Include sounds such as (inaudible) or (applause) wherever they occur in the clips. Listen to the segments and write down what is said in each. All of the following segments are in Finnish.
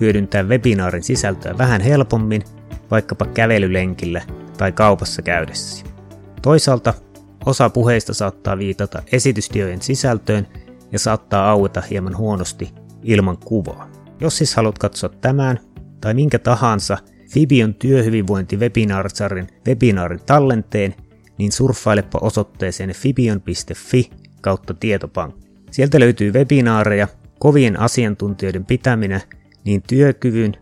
hyödyntää webinaarin sisältöä vähän helpommin, vaikkapa kävelylenkillä tai kaupassa käydessä. Toisaalta osa puheista saattaa viitata esitystiojen sisältöön ja saattaa aueta hieman huonosti ilman kuvaa. Jos siis haluat katsoa tämän tai minkä tahansa Fibion työhyvinvointi webinaarisarjan webinaarin tallenteen, niin surffailepa osoitteeseen fibion.fi kautta tietopankki. Sieltä löytyy webinaareja, kovien asiantuntijoiden pitäminä niin työkyvyn,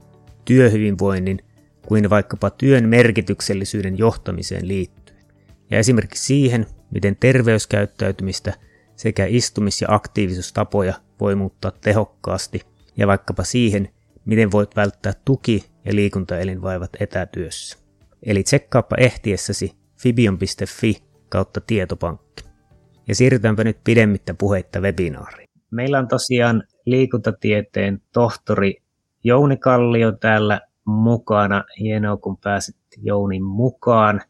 työhyvinvoinnin kuin vaikkapa työn merkityksellisyyden johtamiseen liittyen. Ja esimerkiksi siihen, miten terveyskäyttäytymistä sekä istumis- ja aktiivisuustapoja voi muuttaa tehokkaasti ja vaikkapa siihen, miten voit välttää tuki- ja liikuntaelinvaivat etätyössä. Eli tsekkaappa ehtiessäsi fibion.fi kautta tietopankki. Ja siirrytäänpä nyt pidemmittä puheitta webinaariin. Meillä on tosiaan liikuntatieteen tohtori Jouni Kallio täällä mukana. Hienoa, kun pääsit Jounin mukaan.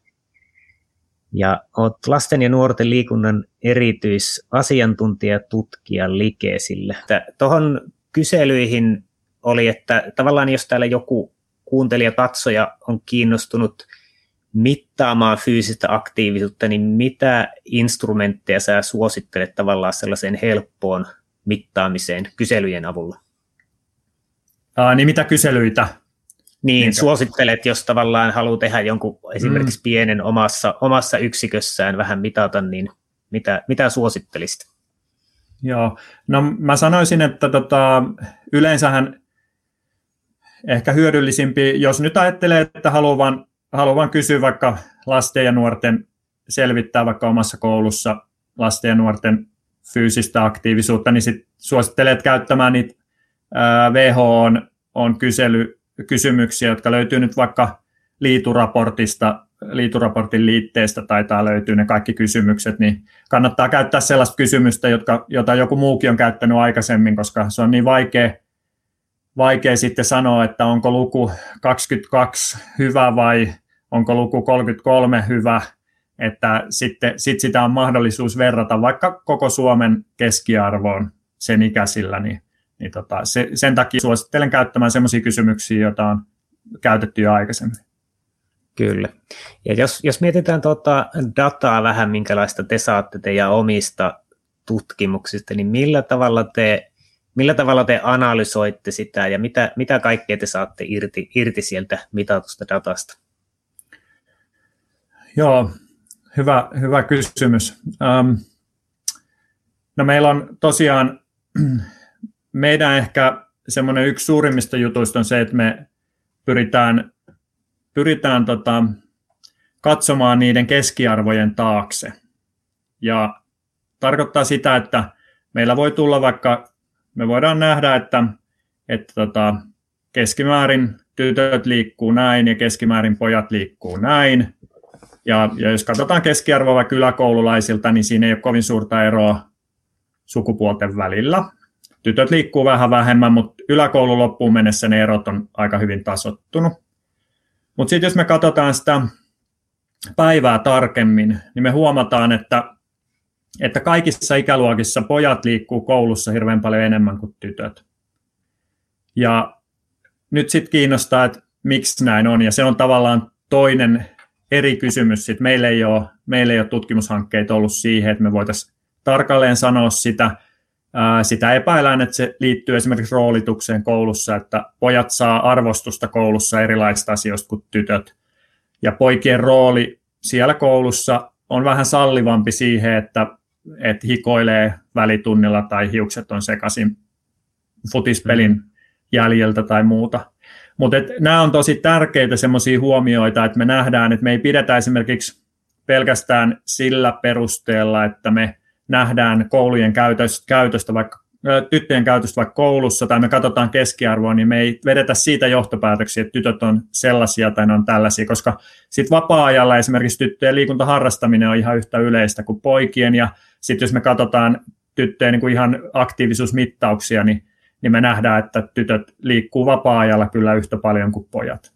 Ja olet lasten ja nuorten liikunnan erityisasiantuntija tutkija Likesille. Tuohon kyselyihin oli, että tavallaan jos täällä joku kuuntelija, katsoja on kiinnostunut mittaamaan fyysistä aktiivisuutta, niin mitä instrumentteja sä suosittelet tavallaan sellaiseen helppoon mittaamiseen kyselyjen avulla? Aa, niin mitä kyselyitä? Niin, Niinkä? suosittelet, jos tavallaan haluaa tehdä jonkun esimerkiksi mm. pienen omassa, omassa yksikössään vähän mitata, niin mitä, mitä suosittelisit? Joo, no mä sanoisin, että tota, yleensähän ehkä hyödyllisimpi, jos nyt ajattelee, että haluan, haluan kysyä vaikka lasten ja nuorten selvittää vaikka omassa koulussa lasten ja nuorten fyysistä aktiivisuutta, niin sit suosittelet käyttämään niitä WHO on, on kysely, kysymyksiä, jotka löytyy nyt vaikka liituraportista, liituraportin liitteestä taitaa löytyä ne kaikki kysymykset, niin kannattaa käyttää sellaista kysymystä, jotka, jota joku muukin on käyttänyt aikaisemmin, koska se on niin vaikea, vaikea sitten sanoa, että onko luku 22 hyvä vai onko luku 33 hyvä, että sitten sit sitä on mahdollisuus verrata vaikka koko Suomen keskiarvoon sen ikäisillä, niin niin tota, se, sen takia suosittelen käyttämään sellaisia kysymyksiä, joita on käytetty jo aikaisemmin. Kyllä. Ja jos, jos mietitään tuota dataa vähän, minkälaista te saatte teidän omista tutkimuksista, niin millä tavalla te, millä tavalla te analysoitte sitä ja mitä, mitä kaikkea te saatte irti, irti sieltä mitatusta datasta? Joo, hyvä, hyvä kysymys. Um, no meillä on tosiaan meidän ehkä semmoinen yksi suurimmista jutuista on se, että me pyritään, pyritään tota, katsomaan niiden keskiarvojen taakse. Ja tarkoittaa sitä, että meillä voi tulla vaikka, me voidaan nähdä, että, että tota, keskimäärin tytöt liikkuu näin ja keskimäärin pojat liikkuu näin. Ja, ja jos katsotaan keskiarvoa vaikka yläkoululaisilta, niin siinä ei ole kovin suurta eroa sukupuolten välillä tytöt liikkuu vähän vähemmän, mutta yläkoulun loppuun mennessä ne erot on aika hyvin tasottunut. Mutta sitten jos me katsotaan sitä päivää tarkemmin, niin me huomataan, että, että kaikissa ikäluokissa pojat liikkuu koulussa hirveän paljon enemmän kuin tytöt. Ja nyt sitten kiinnostaa, että miksi näin on, ja se on tavallaan toinen eri kysymys. Sit meillä, ei ole, meillä ei ole tutkimushankkeita ollut siihen, että me voitaisiin tarkalleen sanoa sitä, sitä epäillään, että se liittyy esimerkiksi roolitukseen koulussa, että pojat saa arvostusta koulussa erilaisista asioista kuin tytöt. Ja poikien rooli siellä koulussa on vähän sallivampi siihen, että, että hikoilee välitunnilla tai hiukset on sekaisin futispelin mm. jäljeltä tai muuta. Mutta nämä on tosi tärkeitä semmoisia huomioita, että me nähdään, että me ei pidetä esimerkiksi pelkästään sillä perusteella, että me nähdään koulujen käytöstä, käytöstä vaikka tyttöjen käytöstä vaikka koulussa tai me katsotaan keskiarvoa, niin me ei vedetä siitä johtopäätöksiä, että tytöt on sellaisia tai ne on tällaisia, koska sitten vapaa-ajalla esimerkiksi tyttöjen liikuntaharrastaminen on ihan yhtä yleistä kuin poikien ja sitten jos me katsotaan tyttöjen niin kuin ihan aktiivisuusmittauksia, niin, niin me nähdään, että tytöt liikkuu vapaa-ajalla kyllä yhtä paljon kuin pojat.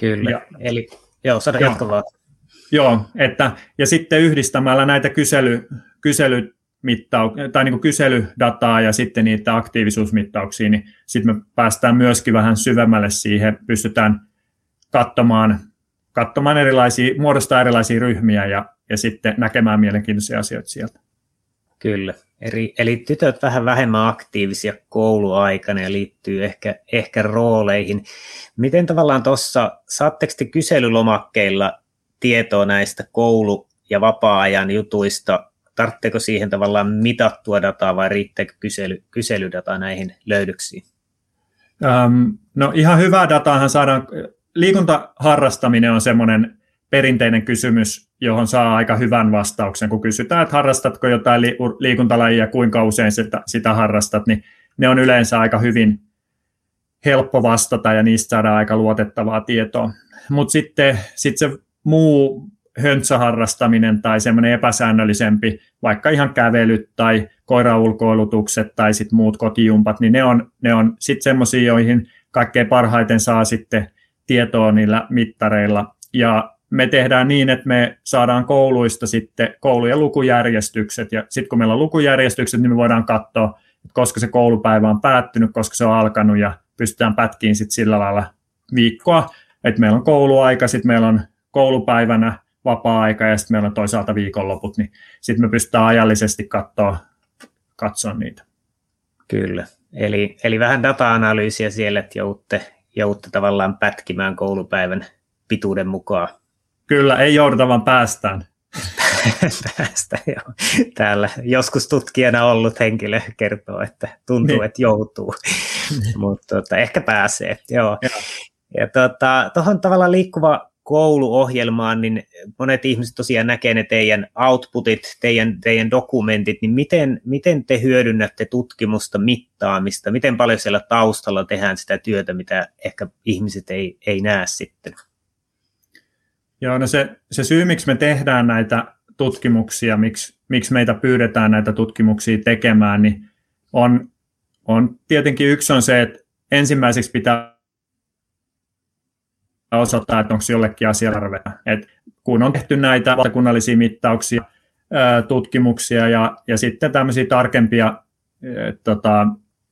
Kyllä, ja, eli joo, saada jatkaa. Joo, että, ja sitten yhdistämällä näitä kysely, kysely mittau- tai niin kyselydataa ja sitten niitä aktiivisuusmittauksia, niin sitten me päästään myöskin vähän syvemmälle siihen, pystytään katsomaan, katsomaan erilaisia, muodostaa erilaisia ryhmiä ja, ja sitten näkemään mielenkiintoisia asioita sieltä. Kyllä. Eli, eli tytöt vähän vähemmän aktiivisia kouluaikana ja liittyy ehkä, ehkä rooleihin. Miten tavallaan tuossa, saatteko te kyselylomakkeilla tietoa näistä koulu- ja vapaa-ajan jutuista? Tarvitseeko siihen tavallaan mitattua dataa vai riittääkö kysely, kyselydataa näihin löydöksiin? Um, no ihan hyvää dataahan saadaan. Liikuntaharrastaminen on semmoinen perinteinen kysymys, johon saa aika hyvän vastauksen, kun kysytään, että harrastatko jotain liikuntalajia, kuinka usein sitä, sitä harrastat, niin ne on yleensä aika hyvin helppo vastata ja niistä saadaan aika luotettavaa tietoa. Mutta sitten sit se muu höntsäharrastaminen tai semmoinen epäsäännöllisempi, vaikka ihan kävelyt tai koiraulkoilutukset tai sitten muut kotijumpat, niin ne on, ne on sitten semmoisia, joihin kaikkein parhaiten saa sitten tietoa niillä mittareilla. Ja me tehdään niin, että me saadaan kouluista sitten koulujen lukujärjestykset, ja sitten kun meillä on lukujärjestykset, niin me voidaan katsoa, että koska se koulupäivä on päättynyt, koska se on alkanut, ja pystytään pätkiin sitten sillä lailla viikkoa, että meillä on kouluaika, sitten meillä on koulupäivänä vapaa-aika, ja sitten meillä on toisaalta viikonloput, niin sitten me pystytään ajallisesti katsoa, katsoa niitä. Kyllä, eli, eli vähän data-analyysiä siellä, että joutte, joutte tavallaan pätkimään koulupäivän pituuden mukaan. Kyllä, ei jouduta, vaan päästään. Päästä, joo. Täällä joskus tutkijana ollut henkilö kertoo, että tuntuu, niin. että joutuu, mutta tota, ehkä pääsee. Joo. joo. Ja tuota, tuohon tavallaan liikkuva kouluohjelmaan, niin monet ihmiset tosiaan näkee ne teidän outputit, teidän, teidän dokumentit, niin miten, miten te hyödynnätte tutkimusta, mittaamista, miten paljon siellä taustalla tehdään sitä työtä, mitä ehkä ihmiset ei, ei näe sitten? Joo, no se, se syy, miksi me tehdään näitä tutkimuksia, miksi, miksi meitä pyydetään näitä tutkimuksia tekemään, niin on, on tietenkin yksi on se, että ensimmäiseksi pitää osoittaa, että onko jollekin asialla. Et kun on tehty näitä valtakunnallisia mittauksia, tutkimuksia ja, ja sitten tämmöisiä tarkempia tota,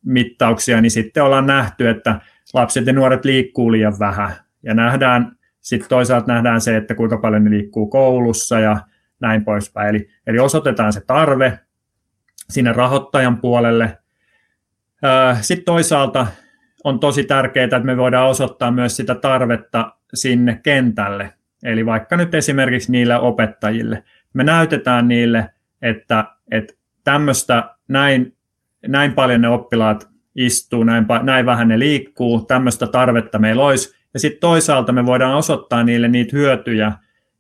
mittauksia, niin sitten ollaan nähty, että lapset ja nuoret liikkuu liian vähän. Ja nähdään sitten toisaalta nähdään se, että kuinka paljon ne liikkuu koulussa ja näin poispäin. Eli, eli osoitetaan se tarve sinne rahoittajan puolelle. Sitten toisaalta on tosi tärkeää, että me voidaan osoittaa myös sitä tarvetta sinne kentälle. Eli vaikka nyt esimerkiksi niille opettajille. Me näytetään niille, että, että tämmöistä näin, näin paljon ne oppilaat istuu, näin, näin vähän ne liikkuu, tämmöistä tarvetta meillä olisi, ja sitten toisaalta me voidaan osoittaa niille niitä hyötyjä,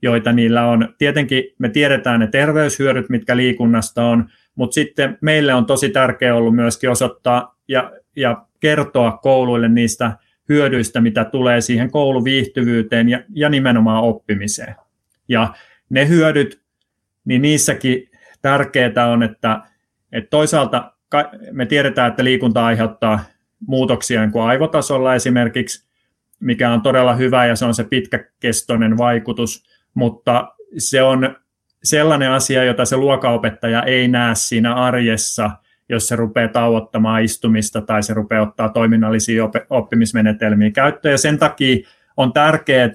joita niillä on. Tietenkin me tiedetään ne terveyshyödyt, mitkä liikunnasta on, mutta sitten meille on tosi tärkeää ollut myöskin osoittaa ja, ja kertoa kouluille niistä hyödyistä, mitä tulee siihen kouluviihtyvyyteen ja, ja nimenomaan oppimiseen. Ja ne hyödyt, niin niissäkin tärkeää on, että, että toisaalta me tiedetään, että liikunta aiheuttaa muutoksia niin kuin aivotasolla esimerkiksi, mikä on todella hyvä ja se on se pitkäkestoinen vaikutus, mutta se on sellainen asia, jota se luokaopettaja ei näe siinä arjessa, jos se rupeaa tauottamaan istumista tai se rupeaa ottaa toiminnallisia oppimismenetelmiä käyttöön. Ja sen takia on tärkeää,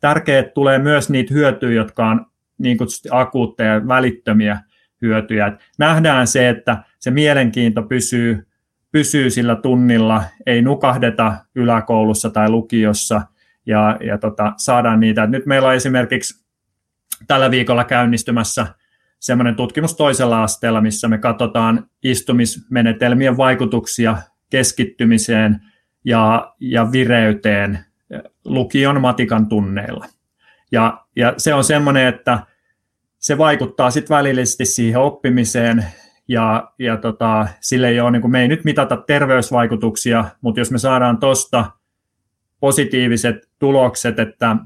tärkeää tulee myös niitä hyötyjä, jotka on niin kutsusti akuutteja ja välittömiä hyötyjä. nähdään se, että se mielenkiinto pysyy pysyy sillä tunnilla, ei nukahdeta yläkoulussa tai lukiossa ja, ja tota, saadaan niitä. nyt meillä on esimerkiksi tällä viikolla käynnistymässä semmoinen tutkimus toisella asteella, missä me katsotaan istumismenetelmien vaikutuksia keskittymiseen ja, ja vireyteen lukion matikan tunneilla. Ja, ja se on semmoinen, että se vaikuttaa sitten välillisesti siihen oppimiseen ja, ja tota, sille ei ole, niin kuin, me ei nyt mitata terveysvaikutuksia, mutta jos me saadaan tuosta positiiviset tulokset, että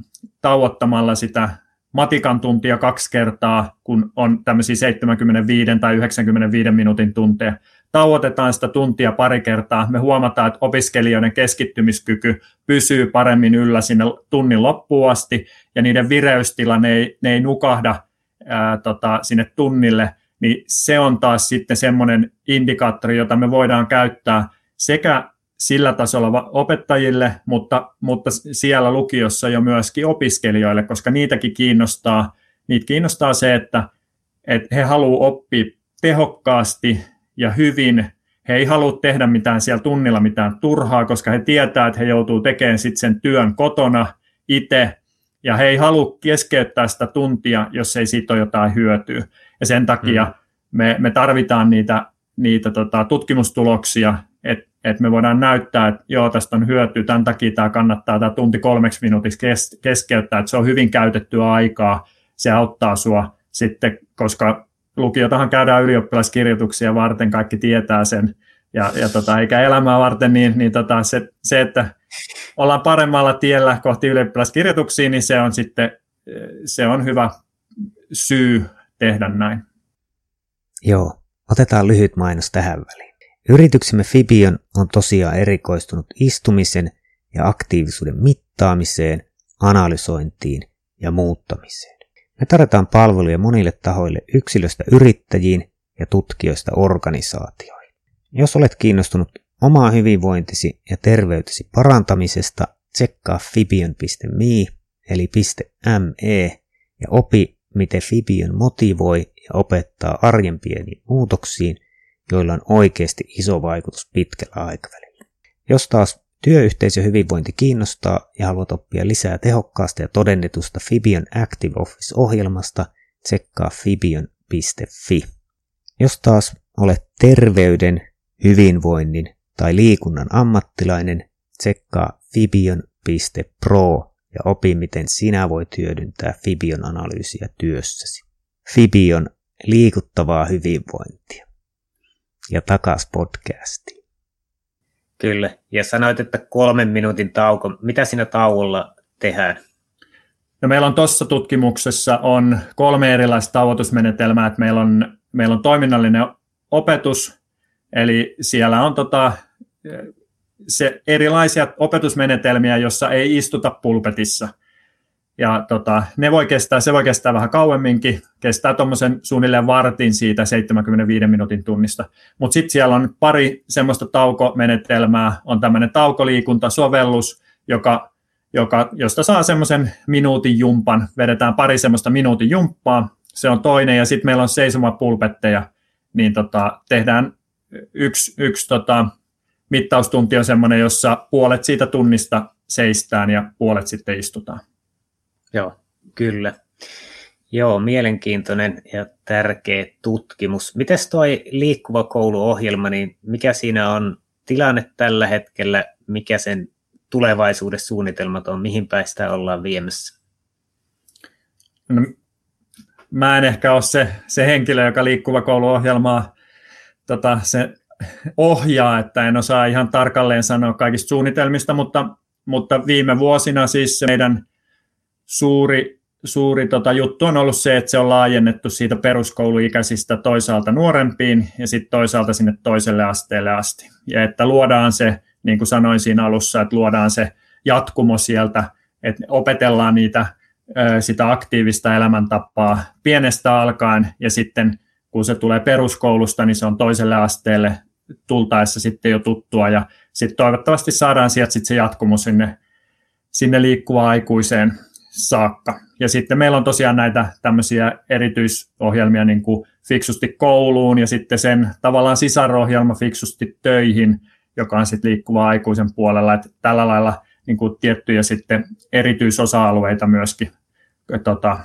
tauottamalla sitä matikan tuntia kaksi kertaa, kun on tämmöisiä 75 tai 95 minuutin tunteja, tauotetaan sitä tuntia pari kertaa, me huomataan, että opiskelijoiden keskittymiskyky pysyy paremmin yllä sinne tunnin loppuun asti, ja niiden vireystila, ne ei, ne ei nukahda ää, tota, sinne tunnille, niin se on taas sitten semmoinen indikaattori, jota me voidaan käyttää sekä sillä tasolla opettajille, mutta, mutta siellä lukiossa jo myöskin opiskelijoille, koska niitäkin kiinnostaa, niitä kiinnostaa se, että, että he haluavat oppia tehokkaasti ja hyvin. He ei halua tehdä mitään siellä tunnilla mitään turhaa, koska he tietää, että he joutuu tekemään sitten sen työn kotona itse, ja he ei halua keskeyttää sitä tuntia, jos ei siitä ole jotain hyötyä. Ja sen takia mm. me, me tarvitaan niitä, niitä tota, tutkimustuloksia, että et me voidaan näyttää, että joo, tästä on hyötyä, tämän takia tämä kannattaa tämä tunti kolmeksi minuutiksi kes, keskeyttää, että se on hyvin käytettyä aikaa, se auttaa sua sitten, koska lukiotahan käydään ylioppilaskirjoituksia varten, kaikki tietää sen, ja, ja tota, eikä elämää varten, niin, niin tota, se, se, että ollaan paremmalla tiellä kohti ylioppilaskirjoituksia, niin se on sitten se on hyvä syy tehdä näin. Joo, otetaan lyhyt mainos tähän väliin. Yrityksemme Fibion on tosiaan erikoistunut istumisen ja aktiivisuuden mittaamiseen, analysointiin ja muuttamiseen. Me tarjotaan palveluja monille tahoille yksilöstä yrittäjiin ja tutkijoista organisaatioihin. Jos olet kiinnostunut omaa hyvinvointisi ja terveytesi parantamisesta, tsekkaa fibion.me eli .me ja opi, miten Fibion motivoi ja opettaa arjen pieniin muutoksiin, joilla on oikeasti iso vaikutus pitkällä aikavälillä. Jos taas työyhteisö hyvinvointi kiinnostaa ja haluat oppia lisää tehokkaasta ja todennetusta Fibion Active Office-ohjelmasta, tsekkaa fibion.fi. Jos taas olet terveyden, hyvinvoinnin tai liikunnan ammattilainen, tsekkaa fibion.pro ja opi, miten sinä voit hyödyntää Fibion analyysiä työssäsi. Fibion liikuttavaa hyvinvointia. Ja takas podcastiin. Kyllä, ja sanoit, että kolmen minuutin tauko. Mitä siinä tauolla tehdään? No meillä on tuossa tutkimuksessa on kolme erilaista tauotusmenetelmää. Että meillä, on, meillä on toiminnallinen opetus, eli siellä on tota, se erilaisia opetusmenetelmiä, jossa ei istuta pulpetissa. Ja tota, ne voi kestää, se voi kestää vähän kauemminkin, kestää tuommoisen suunnilleen vartin siitä 75 minuutin tunnista. Mutta sitten siellä on pari semmoista taukomenetelmää, on tämmöinen taukoliikuntasovellus, joka, joka, josta saa semmoisen minuutin jumpan, vedetään pari semmoista minuutin jumppaa, se on toinen, ja sitten meillä on seisomapulpetteja, niin tota, tehdään yksi, yksi tota, mittaustunti on semmoinen, jossa puolet siitä tunnista seistään ja puolet sitten istutaan. Joo, kyllä. Joo, mielenkiintoinen ja tärkeä tutkimus. Mites toi liikkuva kouluohjelma, niin mikä siinä on tilanne tällä hetkellä, mikä sen tulevaisuudessa suunnitelmat on, mihin päin sitä ollaan viemässä? No, mä en ehkä ole se, se henkilö, joka liikkuva kouluohjelmaa tota, se ohjaa, että en osaa ihan tarkalleen sanoa kaikista suunnitelmista, mutta, mutta viime vuosina siis meidän suuri, suuri tota, juttu on ollut se, että se on laajennettu siitä peruskouluikäisistä toisaalta nuorempiin ja sitten toisaalta sinne toiselle asteelle asti. Ja että luodaan se, niin kuin sanoin siinä alussa, että luodaan se jatkumo sieltä, että opetellaan niitä sitä aktiivista elämäntapaa pienestä alkaen ja sitten kun se tulee peruskoulusta, niin se on toiselle asteelle tultaessa sitten jo tuttua ja sitten toivottavasti saadaan sieltä sitten se jatkumo sinne, sinne liikkuvaan aikuiseen saakka. Ja sitten meillä on tosiaan näitä tämmöisiä erityisohjelmia niin kuin fiksusti kouluun ja sitten sen tavallaan sisarohjelma fiksusti töihin, joka on sitten liikkuva aikuisen puolella. Että tällä lailla niin kuin tiettyjä sitten erityisosa-alueita myöskin tota,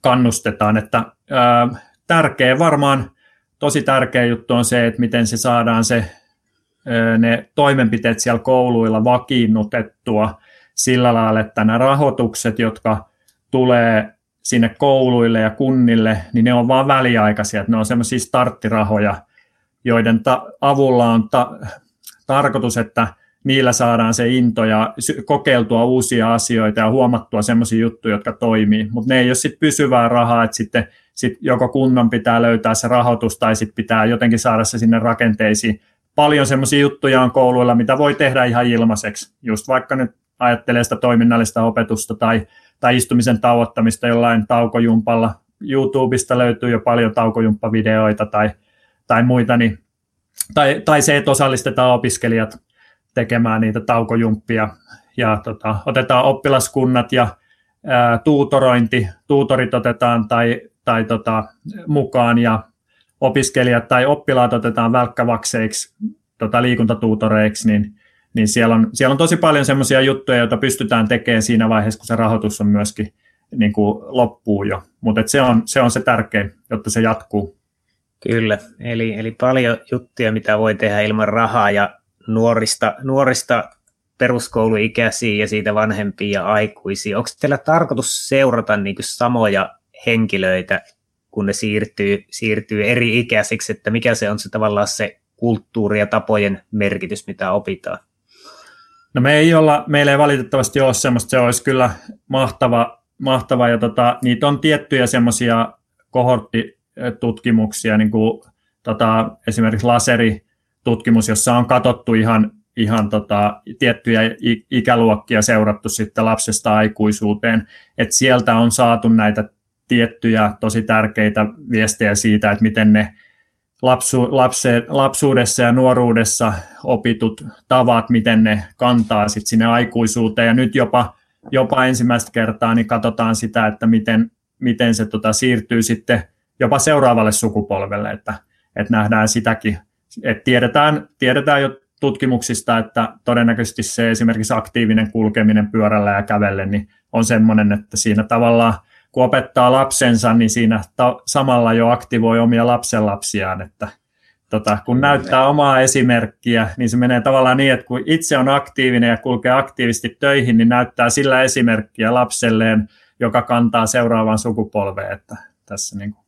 kannustetaan. Että, ää, tärkeä varmaan tosi tärkeä juttu on se, että miten se saadaan se, ne toimenpiteet siellä kouluilla vakiinnutettua sillä lailla, että nämä rahoitukset, jotka tulee sinne kouluille ja kunnille, niin ne on vain väliaikaisia, ne on semmoisia starttirahoja, joiden ta- avulla on ta- tarkoitus, että niillä saadaan se into ja kokeiltua uusia asioita ja huomattua semmoisia juttuja, jotka toimii, mutta ne ei ole sitten pysyvää rahaa, että sitten sit joko kunnan pitää löytää se rahoitus tai sitten pitää jotenkin saada se sinne rakenteisiin. Paljon semmoisia juttuja on kouluilla, mitä voi tehdä ihan ilmaiseksi, just vaikka nyt ajattelee sitä toiminnallista opetusta tai, tai istumisen tauottamista jollain taukojumpalla. YouTubesta löytyy jo paljon taukojumppavideoita tai, tai muita, niin, tai, tai se, että osallistetaan opiskelijat tekemään niitä taukojumppia ja tota, otetaan oppilaskunnat ja ää, tuutorointi, tuutorit otetaan tai, tai tota, mukaan ja opiskelijat tai oppilaat otetaan välkkävakseiksi tota, liikuntatuutoreiksi, niin, niin siellä, on, siellä on tosi paljon semmoisia juttuja, joita pystytään tekemään siinä vaiheessa, kun se rahoitus on myöskin niin kuin loppuu jo. Mutta se on, se on se tärkein, jotta se jatkuu. Kyllä, eli, eli paljon juttuja, mitä voi tehdä ilman rahaa ja nuorista, nuorista peruskouluikäisiä ja siitä vanhempia ja aikuisia. Onko teillä tarkoitus seurata niin samoja henkilöitä, kun ne siirtyy, siirtyy eri ikäisiksi, että mikä se on se tavallaan se kulttuuri ja tapojen merkitys, mitä opitaan? No me ei olla, meillä ei valitettavasti ole semmoista, se olisi kyllä mahtava, mahtava ja tota, niitä on tiettyjä semmoisia kohorttitutkimuksia, niin kuin tota, esimerkiksi laseri, tutkimus, jossa on katsottu ihan, ihan tota, tiettyjä ikäluokkia seurattu sitten lapsesta aikuisuuteen, että sieltä on saatu näitä tiettyjä tosi tärkeitä viestejä siitä, että miten ne lapsu, lapse, lapsuudessa ja nuoruudessa opitut tavat, miten ne kantaa sitten sinne aikuisuuteen. Ja nyt jopa, jopa ensimmäistä kertaa niin katsotaan sitä, että miten, miten se tota, siirtyy sitten jopa seuraavalle sukupolvelle, että, että nähdään sitäkin et tiedetään, tiedetään jo tutkimuksista, että todennäköisesti se esimerkiksi aktiivinen kulkeminen pyörällä ja kävellen niin on sellainen, että siinä tavallaan kun opettaa lapsensa, niin siinä ta- samalla jo aktivoi omia lapsenlapsiaan, että tota, kun näyttää omaa esimerkkiä, niin se menee tavallaan niin, että kun itse on aktiivinen ja kulkee aktiivisesti töihin, niin näyttää sillä esimerkkiä lapselleen, joka kantaa seuraavaan sukupolveen, että tässä niin kuin.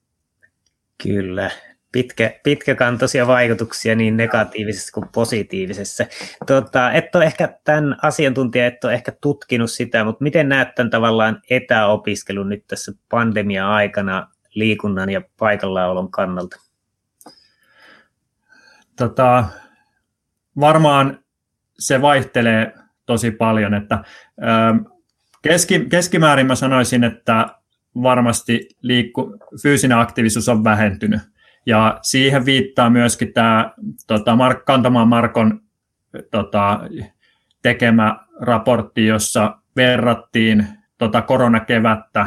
Kyllä, pitkä, pitkäkantoisia vaikutuksia niin negatiivisessa kuin positiivisessa. Tota, et ole ehkä tämän asiantuntija, et ole ehkä tutkinut sitä, mutta miten näet tämän tavallaan etäopiskelun nyt tässä pandemia-aikana liikunnan ja paikallaolon kannalta? Tota, varmaan se vaihtelee tosi paljon, että ö, keski, keskimäärin mä sanoisin, että varmasti liikku, fyysinen aktiivisuus on vähentynyt ja siihen viittaa myöskin tämä tota, Mark, Kantamaan Markon tota, tekemä raportti, jossa verrattiin tota koronakevättä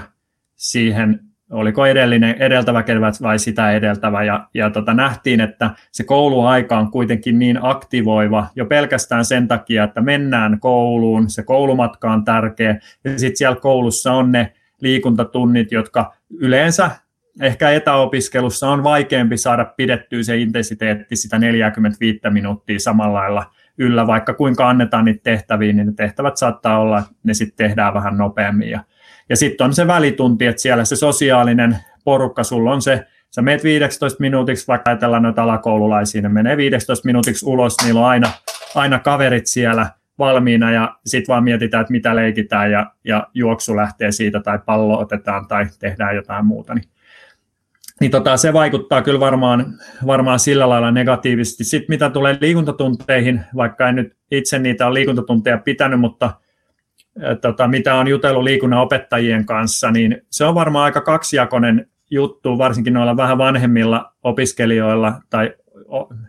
siihen, oliko edellinen, edeltävä kevät vai sitä edeltävä, ja, ja tota, nähtiin, että se kouluaika on kuitenkin niin aktivoiva jo pelkästään sen takia, että mennään kouluun, se koulumatka on tärkeä, ja sitten siellä koulussa on ne liikuntatunnit, jotka yleensä ehkä etäopiskelussa on vaikeampi saada pidettyä se intensiteetti sitä 45 minuuttia samalla lailla yllä, vaikka kuinka annetaan niitä tehtäviä, niin ne tehtävät saattaa olla, että ne sitten tehdään vähän nopeammin. Ja, ja sitten on se välitunti, että siellä se sosiaalinen porukka, sulla on se, sä meet 15 minuutiksi, vaikka ajatellaan noita alakoululaisia, ne menee 15 minuutiksi ulos, niillä on aina, aina kaverit siellä valmiina ja sitten vaan mietitään, että mitä leikitään ja, ja juoksu lähtee siitä tai pallo otetaan tai tehdään jotain muuta. Niin niin tota, se vaikuttaa kyllä varmaan, varmaan sillä lailla negatiivisesti. Sitten mitä tulee liikuntatunteihin, vaikka en nyt itse niitä ole liikuntatunteja pitänyt, mutta tota, mitä on jutellut liikunnan opettajien kanssa, niin se on varmaan aika kaksijakoinen juttu, varsinkin noilla vähän vanhemmilla opiskelijoilla tai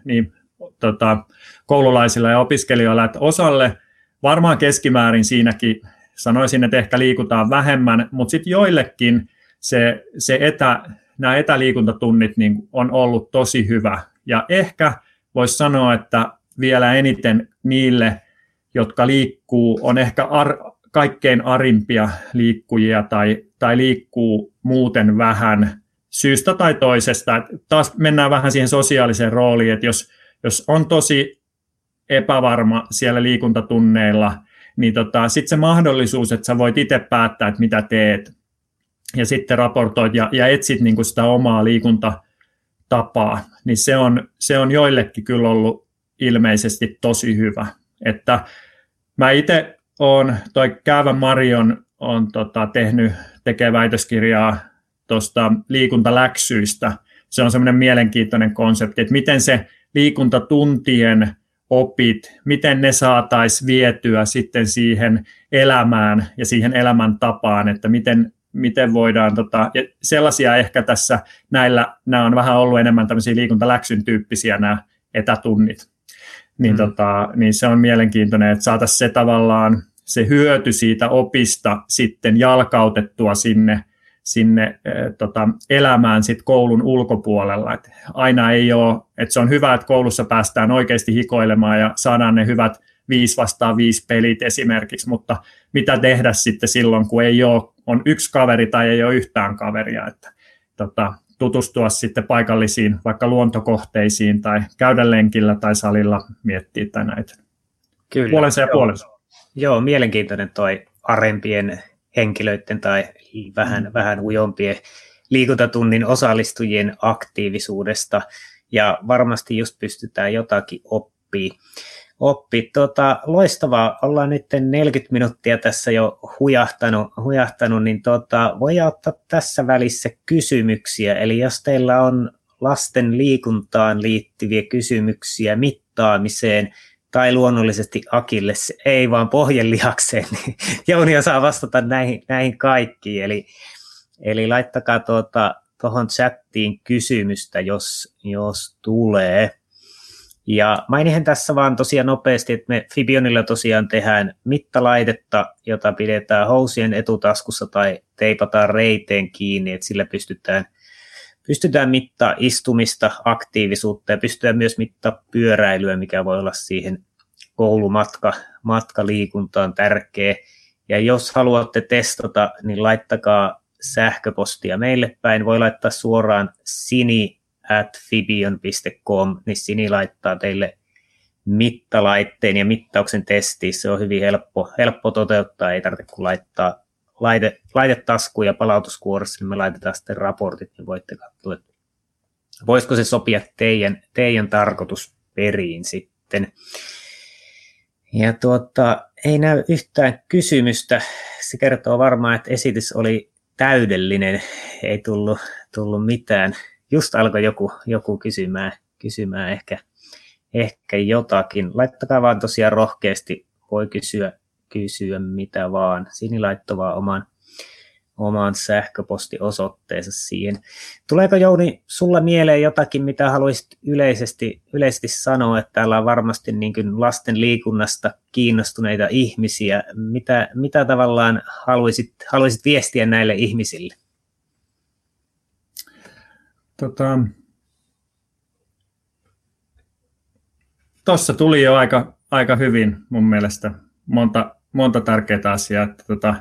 niin, tota, koululaisilla ja opiskelijoilla, että osalle varmaan keskimäärin siinäkin sanoisin, että ehkä liikutaan vähemmän, mutta sitten joillekin se, se etä, nämä etäliikuntatunnit niin on ollut tosi hyvä. Ja ehkä voisi sanoa, että vielä eniten niille, jotka liikkuu, on ehkä ar- kaikkein arimpia liikkujia tai, tai liikkuu muuten vähän syystä tai toisesta. Et taas mennään vähän siihen sosiaaliseen rooliin, että jos, jos on tosi epävarma siellä liikuntatunneilla, niin tota, sitten se mahdollisuus, että sä voit itse päättää, että mitä teet, ja sitten raportoit ja, ja etsit niin kuin sitä omaa liikuntatapaa, niin se on, se on joillekin kyllä ollut ilmeisesti tosi hyvä. Että mä itse olen, toi Käävän Marion on tota, tehnyt, tekee väitöskirjaa tuosta liikuntaläksyistä. Se on semmoinen mielenkiintoinen konsepti, että miten se liikuntatuntien opit, miten ne saataisiin vietyä sitten siihen elämään ja siihen elämäntapaan, että miten, miten voidaan, tota, ja sellaisia ehkä tässä näillä, nämä on vähän ollut enemmän tämmöisiä liikuntaläksyn tyyppisiä nämä etätunnit, niin, mm. tota, niin se on mielenkiintoinen, että saataisiin se tavallaan se hyöty siitä opista sitten jalkautettua sinne, sinne äh, tota, elämään sit koulun ulkopuolella. Et aina ei ole, että se on hyvä, että koulussa päästään oikeasti hikoilemaan ja saadaan ne hyvät viisi vastaan viisi pelit esimerkiksi, mutta mitä tehdä sitten silloin, kun ei ole, on yksi kaveri tai ei ole yhtään kaveria, että tota, tutustua sitten paikallisiin vaikka luontokohteisiin tai käydä lenkillä tai salilla miettiä tai näitä. Kyllä. Puolensa ja joo. puolensa. Joo, mielenkiintoinen toi arempien henkilöiden tai vähän, mm. vähän ujompien liikuntatunnin osallistujien aktiivisuudesta ja varmasti just pystytään jotakin oppii. Oppi. Tota, loistavaa, ollaan nyt 40 minuuttia tässä jo hujahtanut, hujahtanut niin tota, voi ottaa tässä välissä kysymyksiä. Eli jos teillä on lasten liikuntaan liittyviä kysymyksiä mittaamiseen, tai luonnollisesti Akille, ei vaan pohjelihakseen, (laughs) niin Jouni osaa vastata näihin, näihin kaikkiin. Eli, eli laittakaa tuota, tuohon chattiin kysymystä, jos, jos tulee. Ja mainihin tässä vaan tosiaan nopeasti, että me Fibionilla tosiaan tehdään mittalaitetta, jota pidetään housien etutaskussa tai teipataan reiteen kiinni, että sillä pystytään, pystytään mittaa istumista, aktiivisuutta ja pystytään myös mittaa pyöräilyä, mikä voi olla siihen koulumatka matkaliikuntaan tärkeä. Ja jos haluatte testata, niin laittakaa sähköpostia meille päin. Voi laittaa suoraan sini at fibion.com, niin Sini laittaa teille mittalaitteen ja mittauksen testi. Se on hyvin helppo, helppo toteuttaa, ei tarvitse kuin laittaa laite, laitetaskuun ja palautuskuorossa, niin me laitetaan sitten raportit, niin voitte katsoa, että voisiko se sopia teidän, teidän tarkoitusperiin sitten. Ja tuota, ei näy yhtään kysymystä. Se kertoo varmaan, että esitys oli täydellinen. Ei tullut, tullut mitään. Just alkoi joku, joku kysymään, kysymään ehkä, ehkä jotakin. Laittakaa vaan tosiaan rohkeasti. Voi kysyä, kysyä mitä vaan. Sini laittoi vaan oman oman sähköpostiosoitteensa siihen. Tuleeko Jouni sulla mieleen jotakin, mitä haluaisit yleisesti, yleisesti sanoa, että täällä on varmasti niin kuin lasten liikunnasta kiinnostuneita ihmisiä. Mitä, mitä tavallaan haluaisit, haluaisit viestiä näille ihmisille? Tota, Tuossa tuli jo aika, aika hyvin mun mielestä monta, monta tärkeää asiaa. Että tota,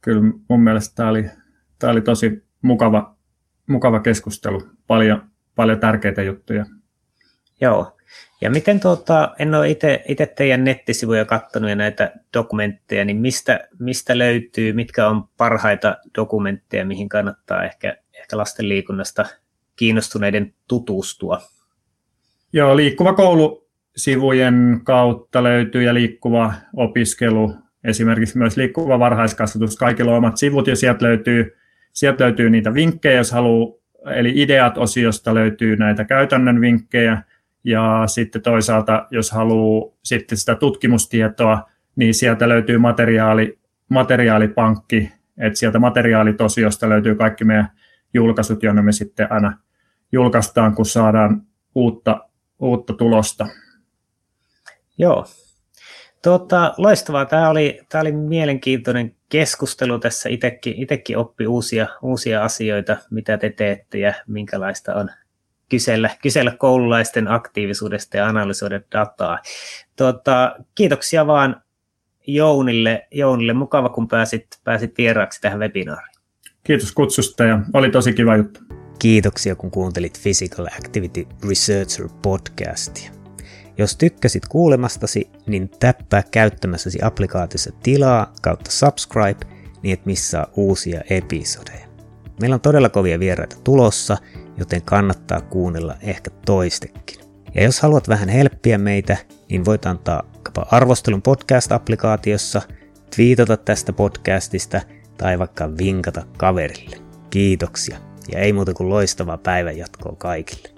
kyllä mun mielestä tämä oli, tämä oli tosi mukava, mukava keskustelu. Paljon, paljon tärkeitä juttuja. Joo. Ja miten tuota, en ole itse teidän nettisivuja katsonut ja näitä dokumentteja, niin mistä, mistä löytyy, mitkä on parhaita dokumentteja, mihin kannattaa ehkä, ehkä lasten liikunnasta kiinnostuneiden tutustua? Joo, liikkuva koulu sivujen kautta löytyy ja liikkuva opiskelu esimerkiksi myös liikkuva varhaiskasvatus, kaikilla on omat sivut ja sieltä löytyy, sieltä löytyy niitä vinkkejä, jos haluaa, eli ideat-osiosta löytyy näitä käytännön vinkkejä ja sitten toisaalta, jos haluaa sitten sitä tutkimustietoa, niin sieltä löytyy materiaali, materiaalipankki, että sieltä materiaalitosiosta löytyy kaikki meidän julkaisut, jonne me sitten aina julkaistaan, kun saadaan uutta, uutta tulosta. Joo, Tuota, loistavaa. Tämä oli, tämä oli mielenkiintoinen keskustelu tässä. Itekin, itekin oppi uusia, uusia asioita, mitä te teette ja minkälaista on kysellä, kysellä koululaisten aktiivisuudesta ja analysoida dataa. Tuota, kiitoksia vaan Jounille. Jounille. Mukava, kun pääsit, pääsit vieraaksi tähän webinaariin. Kiitos kutsusta ja oli tosi kiva juttu. Kiitoksia, kun kuuntelit Physical Activity Researcher podcastia. Jos tykkäsit kuulemastasi, niin täppää käyttämässäsi applikaatiossa tilaa kautta subscribe, niin et missaa uusia episodeja. Meillä on todella kovia vieraita tulossa, joten kannattaa kuunnella ehkä toistekin. Ja jos haluat vähän helppiä meitä, niin voit antaa arvostelun podcast-applikaatiossa, twiitata tästä podcastista tai vaikka vinkata kaverille. Kiitoksia ja ei muuta kuin loistavaa päivänjatkoa kaikille.